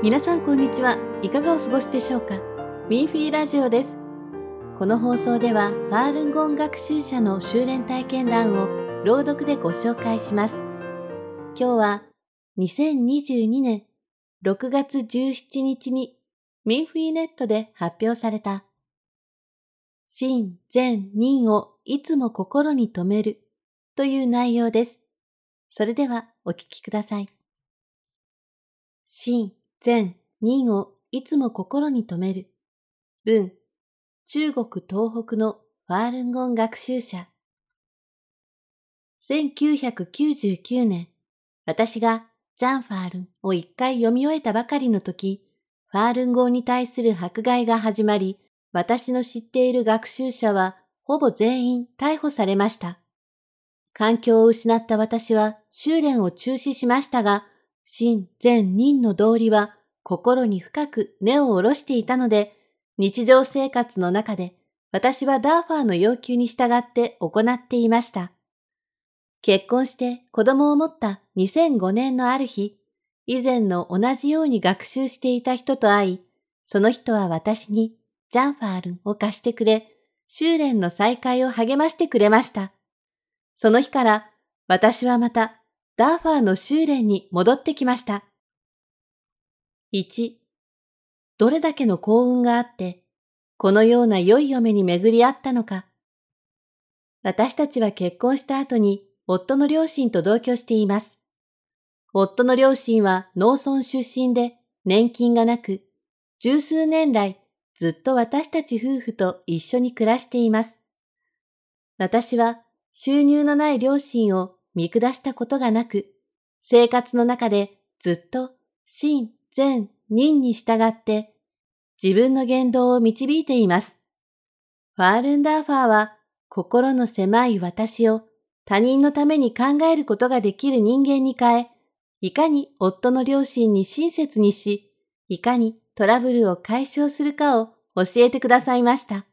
皆さんこんにちは。いかがお過ごしでしょうか？ミーフィーラジオです。この放送では、ファールンゴン学習者の修練体験談を朗読でご紹介します。今日は、2022年6月17日にミーフィーネットで発表された、真善人をいつも心に留めるという内容です。それではお聞きください。真善人をいつも心に留める。文、中国東北のファールンゴン学習者。1999年、私がジャンファールンを一回読み終えたばかりの時、ファールン語に対する迫害が始まり、私の知っている学習者はほぼ全員逮捕されました。環境を失った私は修練を中止しましたが、真善人の道理は心に深く根を下ろしていたので、日常生活の中で私はダーファーの要求に従って行っていました。結婚して子供を持った2005年のある日、以前の同じように学習していた人と会い、その人は私にジャンファールンを貸してくれ、修練の再開を励ましてくれました。その日から私はまたダーファーの修練に戻ってきました。1、どれだけの幸運があって、このような良い嫁に巡り合ったのか。私たちは結婚した後に夫の両親と同居しています。夫の両親は農村出身で年金がなく、十数年来ずっと私たち夫婦と一緒に暮らしています。私は収入のない両親を見下したことがなく、生活の中でずっと真、善、人に従って自分の言動を導いています。ファールンダーファーは心の狭い私を他人のために考えることができる人間に変え、いかに夫の両親に親切にし、いかにトラブルを解消するかを教えてくださいました。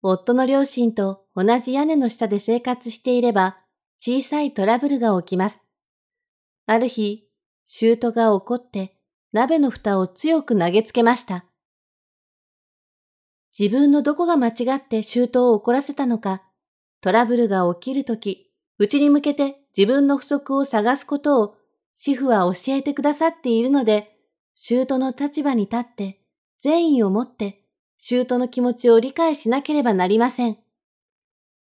夫の両親と同じ屋根の下で生活していれば、小さいトラブルが起きます。ある日、シュートが怒って鍋の蓋を強く投げつけました。自分のどこが間違ってシュートを怒らせたのか、トラブルが起きるとき、うちに向けて自分の不足を探すことを主婦は教えてくださっているので、シュートの立場に立って善意を持ってシュートの気持ちを理解しなければなりません。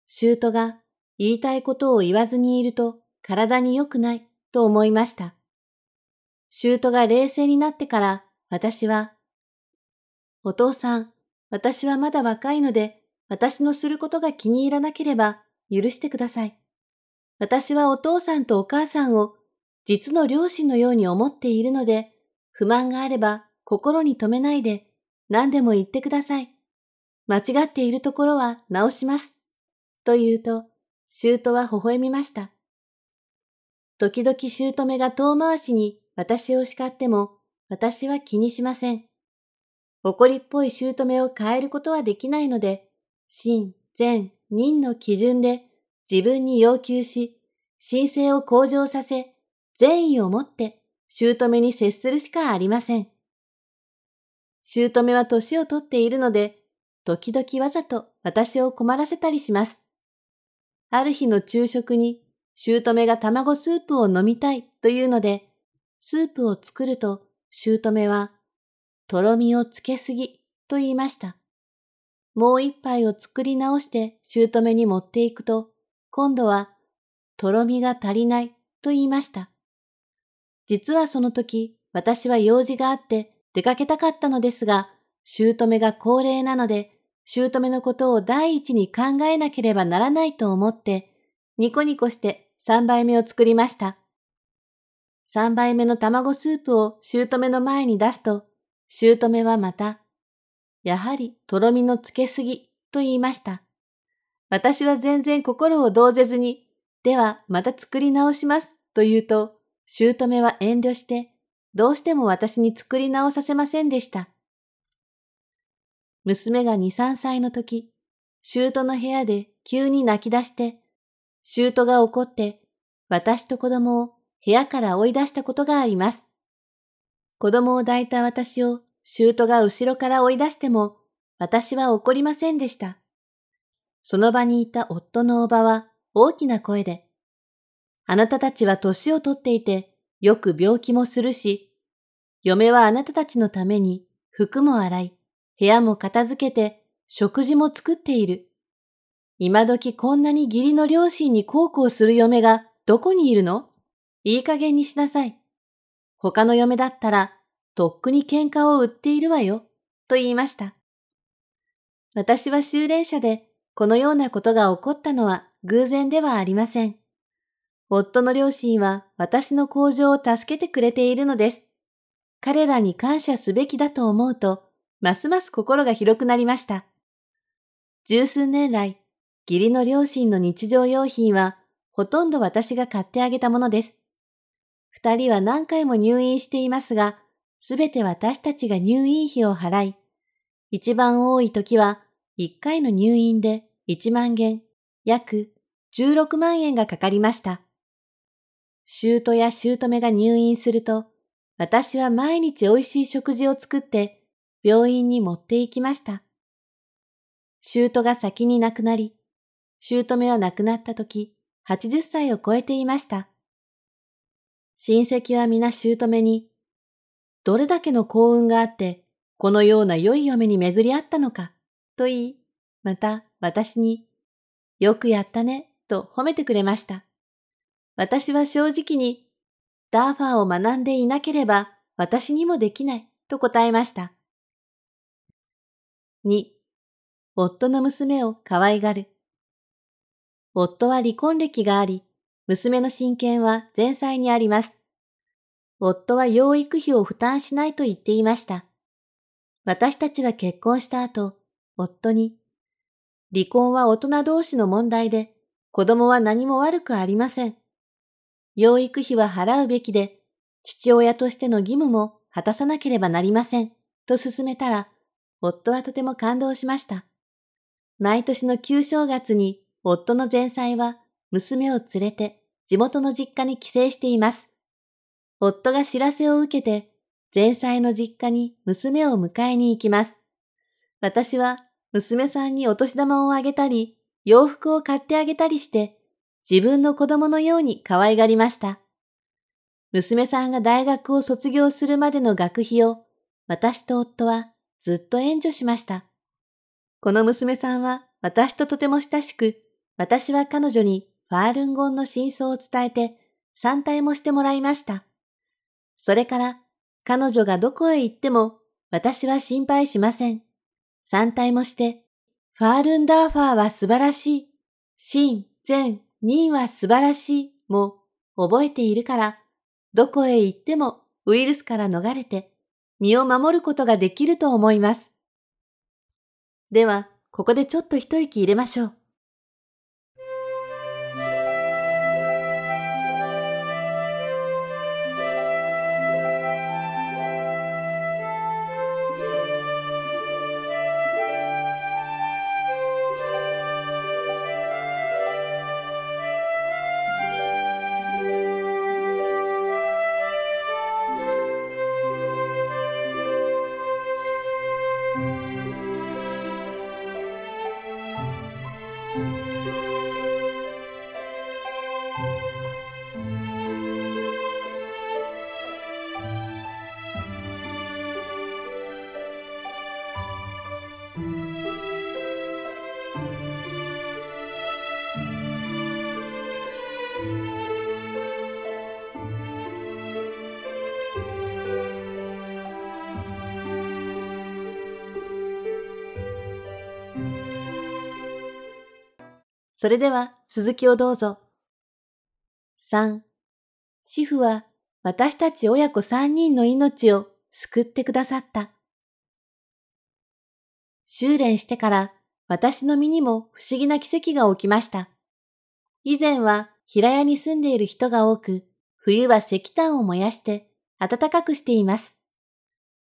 シュートが言いたいことを言わずにいると体に良くないと思いました。シュートが冷静になってから私は、お父さん、私はまだ若いので私のすることが気に入らなければ許してください。私はお父さんとお母さんを実の両親のように思っているので、不満があれば心に留めないで何でも言ってください。間違っているところは直します。と言うと、姑は微笑みました。時々姑が遠回しに私を叱っても、私は気にしません。怒りっぽい姑を変えることはできないので、真、善、人の基準で自分に要求し、神聖を向上させ、善意を持って姑に接するしかありません。姑は年をとっているので、時々わざと私を困らせたりします。ある日の昼食に、姑が卵スープを飲みたいというので、スープを作ると、姑は、とろみをつけすぎと言いました。もう一杯を作り直して姑に持っていくと、今度は、とろみが足りないと言いました。実はその時、私は用事があって出かけたかったのですが、姑が高齢なので、姑のことを第一に考えなければならないと思って、ニコニコして三杯目を作りました。三杯目の卵スープを姑の前に出すと、姑はまた、やはりとろみのつけすぎと言いました。私は全然心を動ぜずに、ではまた作り直しますと言うと、姑は遠慮して、どうしても私に作り直させませんでした。娘が2、3歳の時、姑の部屋で急に泣き出して、姑が怒って、私と子供を部屋から追い出したことがあります。子供を抱いた私を舅が後ろから追い出しても、私は怒りませんでした。その場にいた夫のおばは大きな声で、あなたたちは年をとっていて、よく病気もするし、嫁はあなたたちのために服も洗い、部屋も片付けて、食事も作っている。今時こんなに義理の両親に孝行する嫁がどこにいるの？いい加減にしなさい。他の嫁だったら、とっくに喧嘩を売っているわよ、と言いました。私は修練者で、このようなことが起こったのは偶然ではありません。夫の両親は私の向上を助けてくれているのです。彼らに感謝すべきだと思うと、ますます心が広くなりました。十数年来、義理の両親の日常用品は、ほとんど私が買ってあげたものです。二人は何回も入院していますが、すべて私たちが入院費を払い、一番多い時は、一回の入院で一万元、約16万円がかかりました。姑や姑が入院すると、私は毎日美味しい食事を作って病院に持って行きました。姑が先に亡くなり、姑は亡くなった時、80歳を超えていました。親戚は皆姑に、どれだけの幸運があって、このような良い嫁に巡り合ったのか、と言い、また私に、よくやったね、と褒めてくれました。私は正直に、ダーファーを学んでいなければ私にもできない、と答えました。2、夫の娘を可愛がる。夫は離婚歴があり、娘の親権は前妻にあります。夫は養育費を負担しないと言っていました。私たちは結婚した後、夫に、離婚は大人同士の問題で、子供は何も悪くありません。養育費は払うべきで、父親としての義務も果たさなければなりません。と勧めたら、夫はとても感動しました。毎年の旧正月に夫の前妻は娘を連れて地元の実家に帰省しています。夫が知らせを受けて前妻の実家に娘を迎えに行きます。私は娘さんにお年玉をあげたり、洋服を買ってあげたりして、自分の子供のように可愛がりました。娘さんが大学を卒業するまでの学費を私と夫はずっと援助しました。この娘さんは私ととても親しく、私は彼女にファールンゴンの真相を伝えて参体もしてもらいました。それから彼女がどこへ行っても私は心配しません。参体もして、ファールンダーファーは素晴らしい。真、善、人は素晴らしい。も覚えているから、どこへ行ってもウイルスから逃れて身を守ることができると思います。では、ここでちょっと一息入れましょう。それでは続きをどうぞ。3. 主婦は私たち親子3人の命を救ってくださった。修練してから私の身にも不思議な奇跡が起きました。以前は平屋に住んでいる人が多く、冬は石炭を燃やして暖かくしています。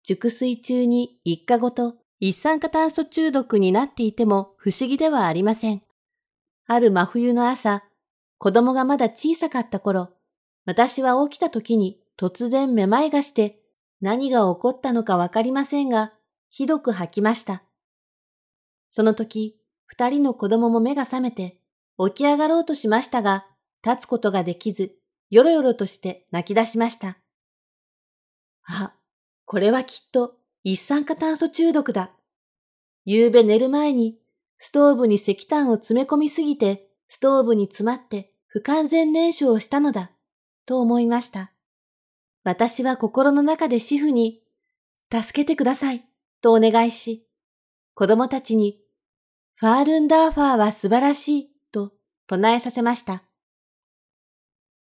熟睡中に一家ごと一酸化炭素中毒になっていても不思議ではありません。ある真冬の朝、子供がまだ小さかった頃、私は起きた時に突然めまいがして、何が起こったのかわかりませんが、ひどく吐きました。その時、二人の子供も目が覚めて、起き上がろうとしましたが、立つことができず、よろよろとして泣き出しました。あ、これはきっと一酸化炭素中毒だ。夕べ寝る前にストーブに石炭を詰め込みすぎてストーブに詰まって不完全燃焼をしたのだ、と思いました。私は心の中で主婦に、助けてください、とお願いし、子供たちに、ファールンダーファーは素晴らしい、と唱えさせました。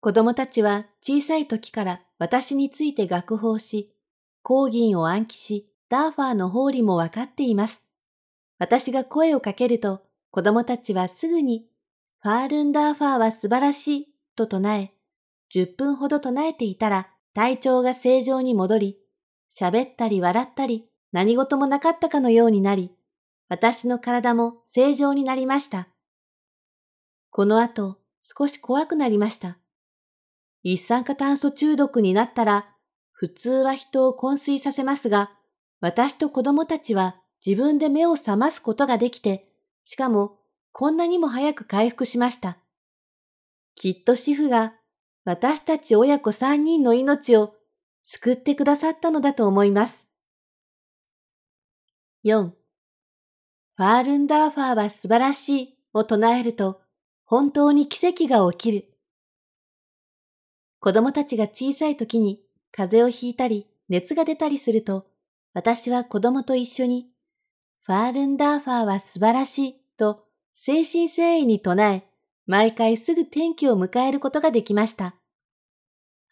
子供たちは小さい時から私について学法し、講義を暗記し、ダーファーの法理もわかっています。私が声をかけると、子供たちはすぐに、ファールンダーファーは素晴らしい、と唱え、10分ほど唱えていたら、体調が正常に戻り、喋ったり笑ったり、何事もなかったかのようになり、私の体も正常になりました。この後、少し怖くなりました。一酸化炭素中毒になったら、普通は人を昏睡させますが、私と子供たちは自分で目を覚ますことができて、しかもこんなにも早く回復しました。きっと主婦が私たち親子三人の命を救ってくださったのだと思います。4. ファールンダーファーは素晴らしいを唱えると本当に奇跡が起きる。子供たちが小さい時に風邪をひいたり熱が出たりすると、私は子供と一緒に、ファールンダーファーは素晴らしいと精神誠意に唱え、毎回すぐ転機を迎えることができました。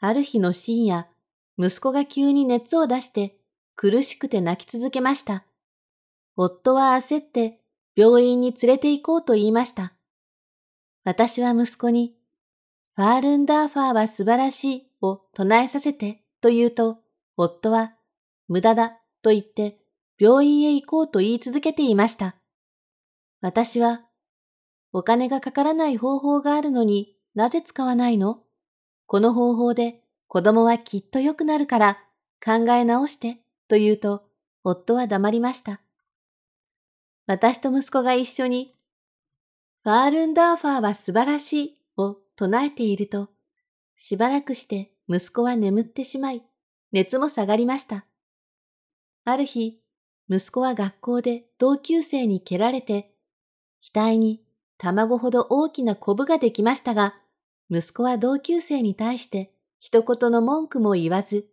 ある日の深夜、息子が急に熱を出して苦しくて泣き続けました。夫は焦って病院に連れて行こうと言いました。私は息子にファールンダーファーは素晴らしいを唱えさせてと言うと、夫は無駄だと言って病院へ行こうと言い続けていました。私は、お金がかからない方法があるのになぜ使わないの？この方法で子供はきっと良くなるから考え直してと言うと、夫は黙りました。私と息子が一緒に、ファールンダーファーは素晴らしいを唱えていると、しばらくして息子は眠ってしまい、熱も下がりました。ある日、息子は学校で同級生に蹴られて、額に卵ほど大きなコブができましたが、息子は同級生に対して一言の文句も言わず、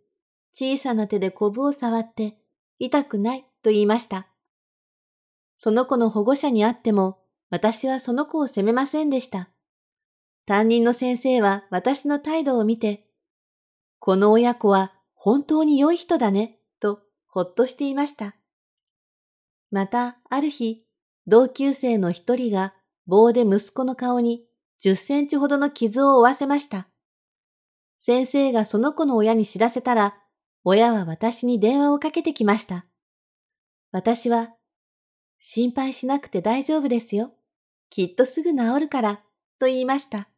小さな手でコブを触って痛くないと言いました。その子の保護者に会っても、私はその子を責めませんでした。担任の先生は私の態度を見て、この親子は本当に良い人だね、とほっとしていました。また、ある日、同級生の一人が棒で息子の顔に10センチほどの傷を負わせました。先生がその子の親に知らせたら、親は私に電話をかけてきました。私は、心配しなくて大丈夫ですよ。きっとすぐ治るから、と言いました。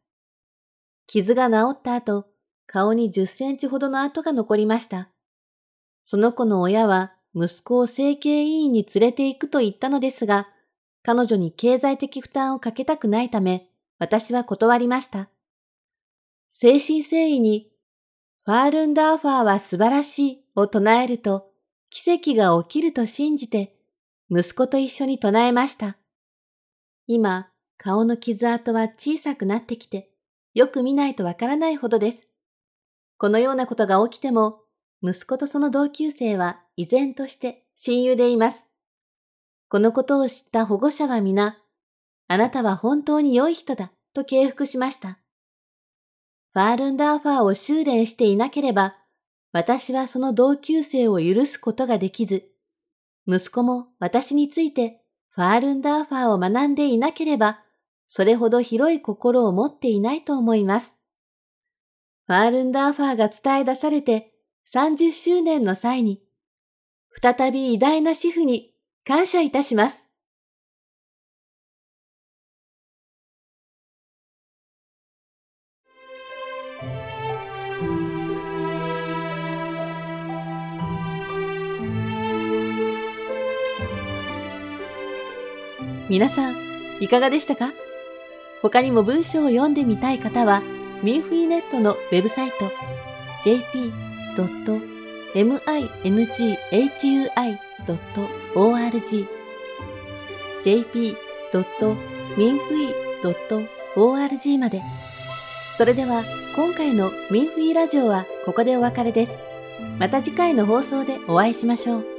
傷が治った後、顔に10センチほどの跡が残りました。その子の親は息子を整形委員に連れて行くと言ったのですが、彼女に経済的負担をかけたくないため、私は断りました。精神誠意に、ファールンダーファーは素晴らしいを唱えると、奇跡が起きると信じて、息子と一緒に唱えました。今、顔の傷跡は小さくなってきて、よく見ないとわからないほどです。このようなことが起きても、息子とその同級生は依然として親友でいます。このことを知った保護者は皆、あなたは本当に良い人だと敬服しました。ファールンダーファーを修練していなければ、私はその同級生を許すことができず、息子も私についてファールンダーファーを学んでいなければ、それほど広い心を持っていないと思います。ファールンダーファーが伝え出されて30周年の際に、再び偉大な主婦に感謝いたします。皆さん、いかがでしたか？他にも文章を読んでみたい方は、ミンフィーネットのウェブサイト、jp jp.minghui.org jp.minhui.org まで。それでは今回のミンフィーラジオはここでお別れです。また次回の放送でお会いしましょう。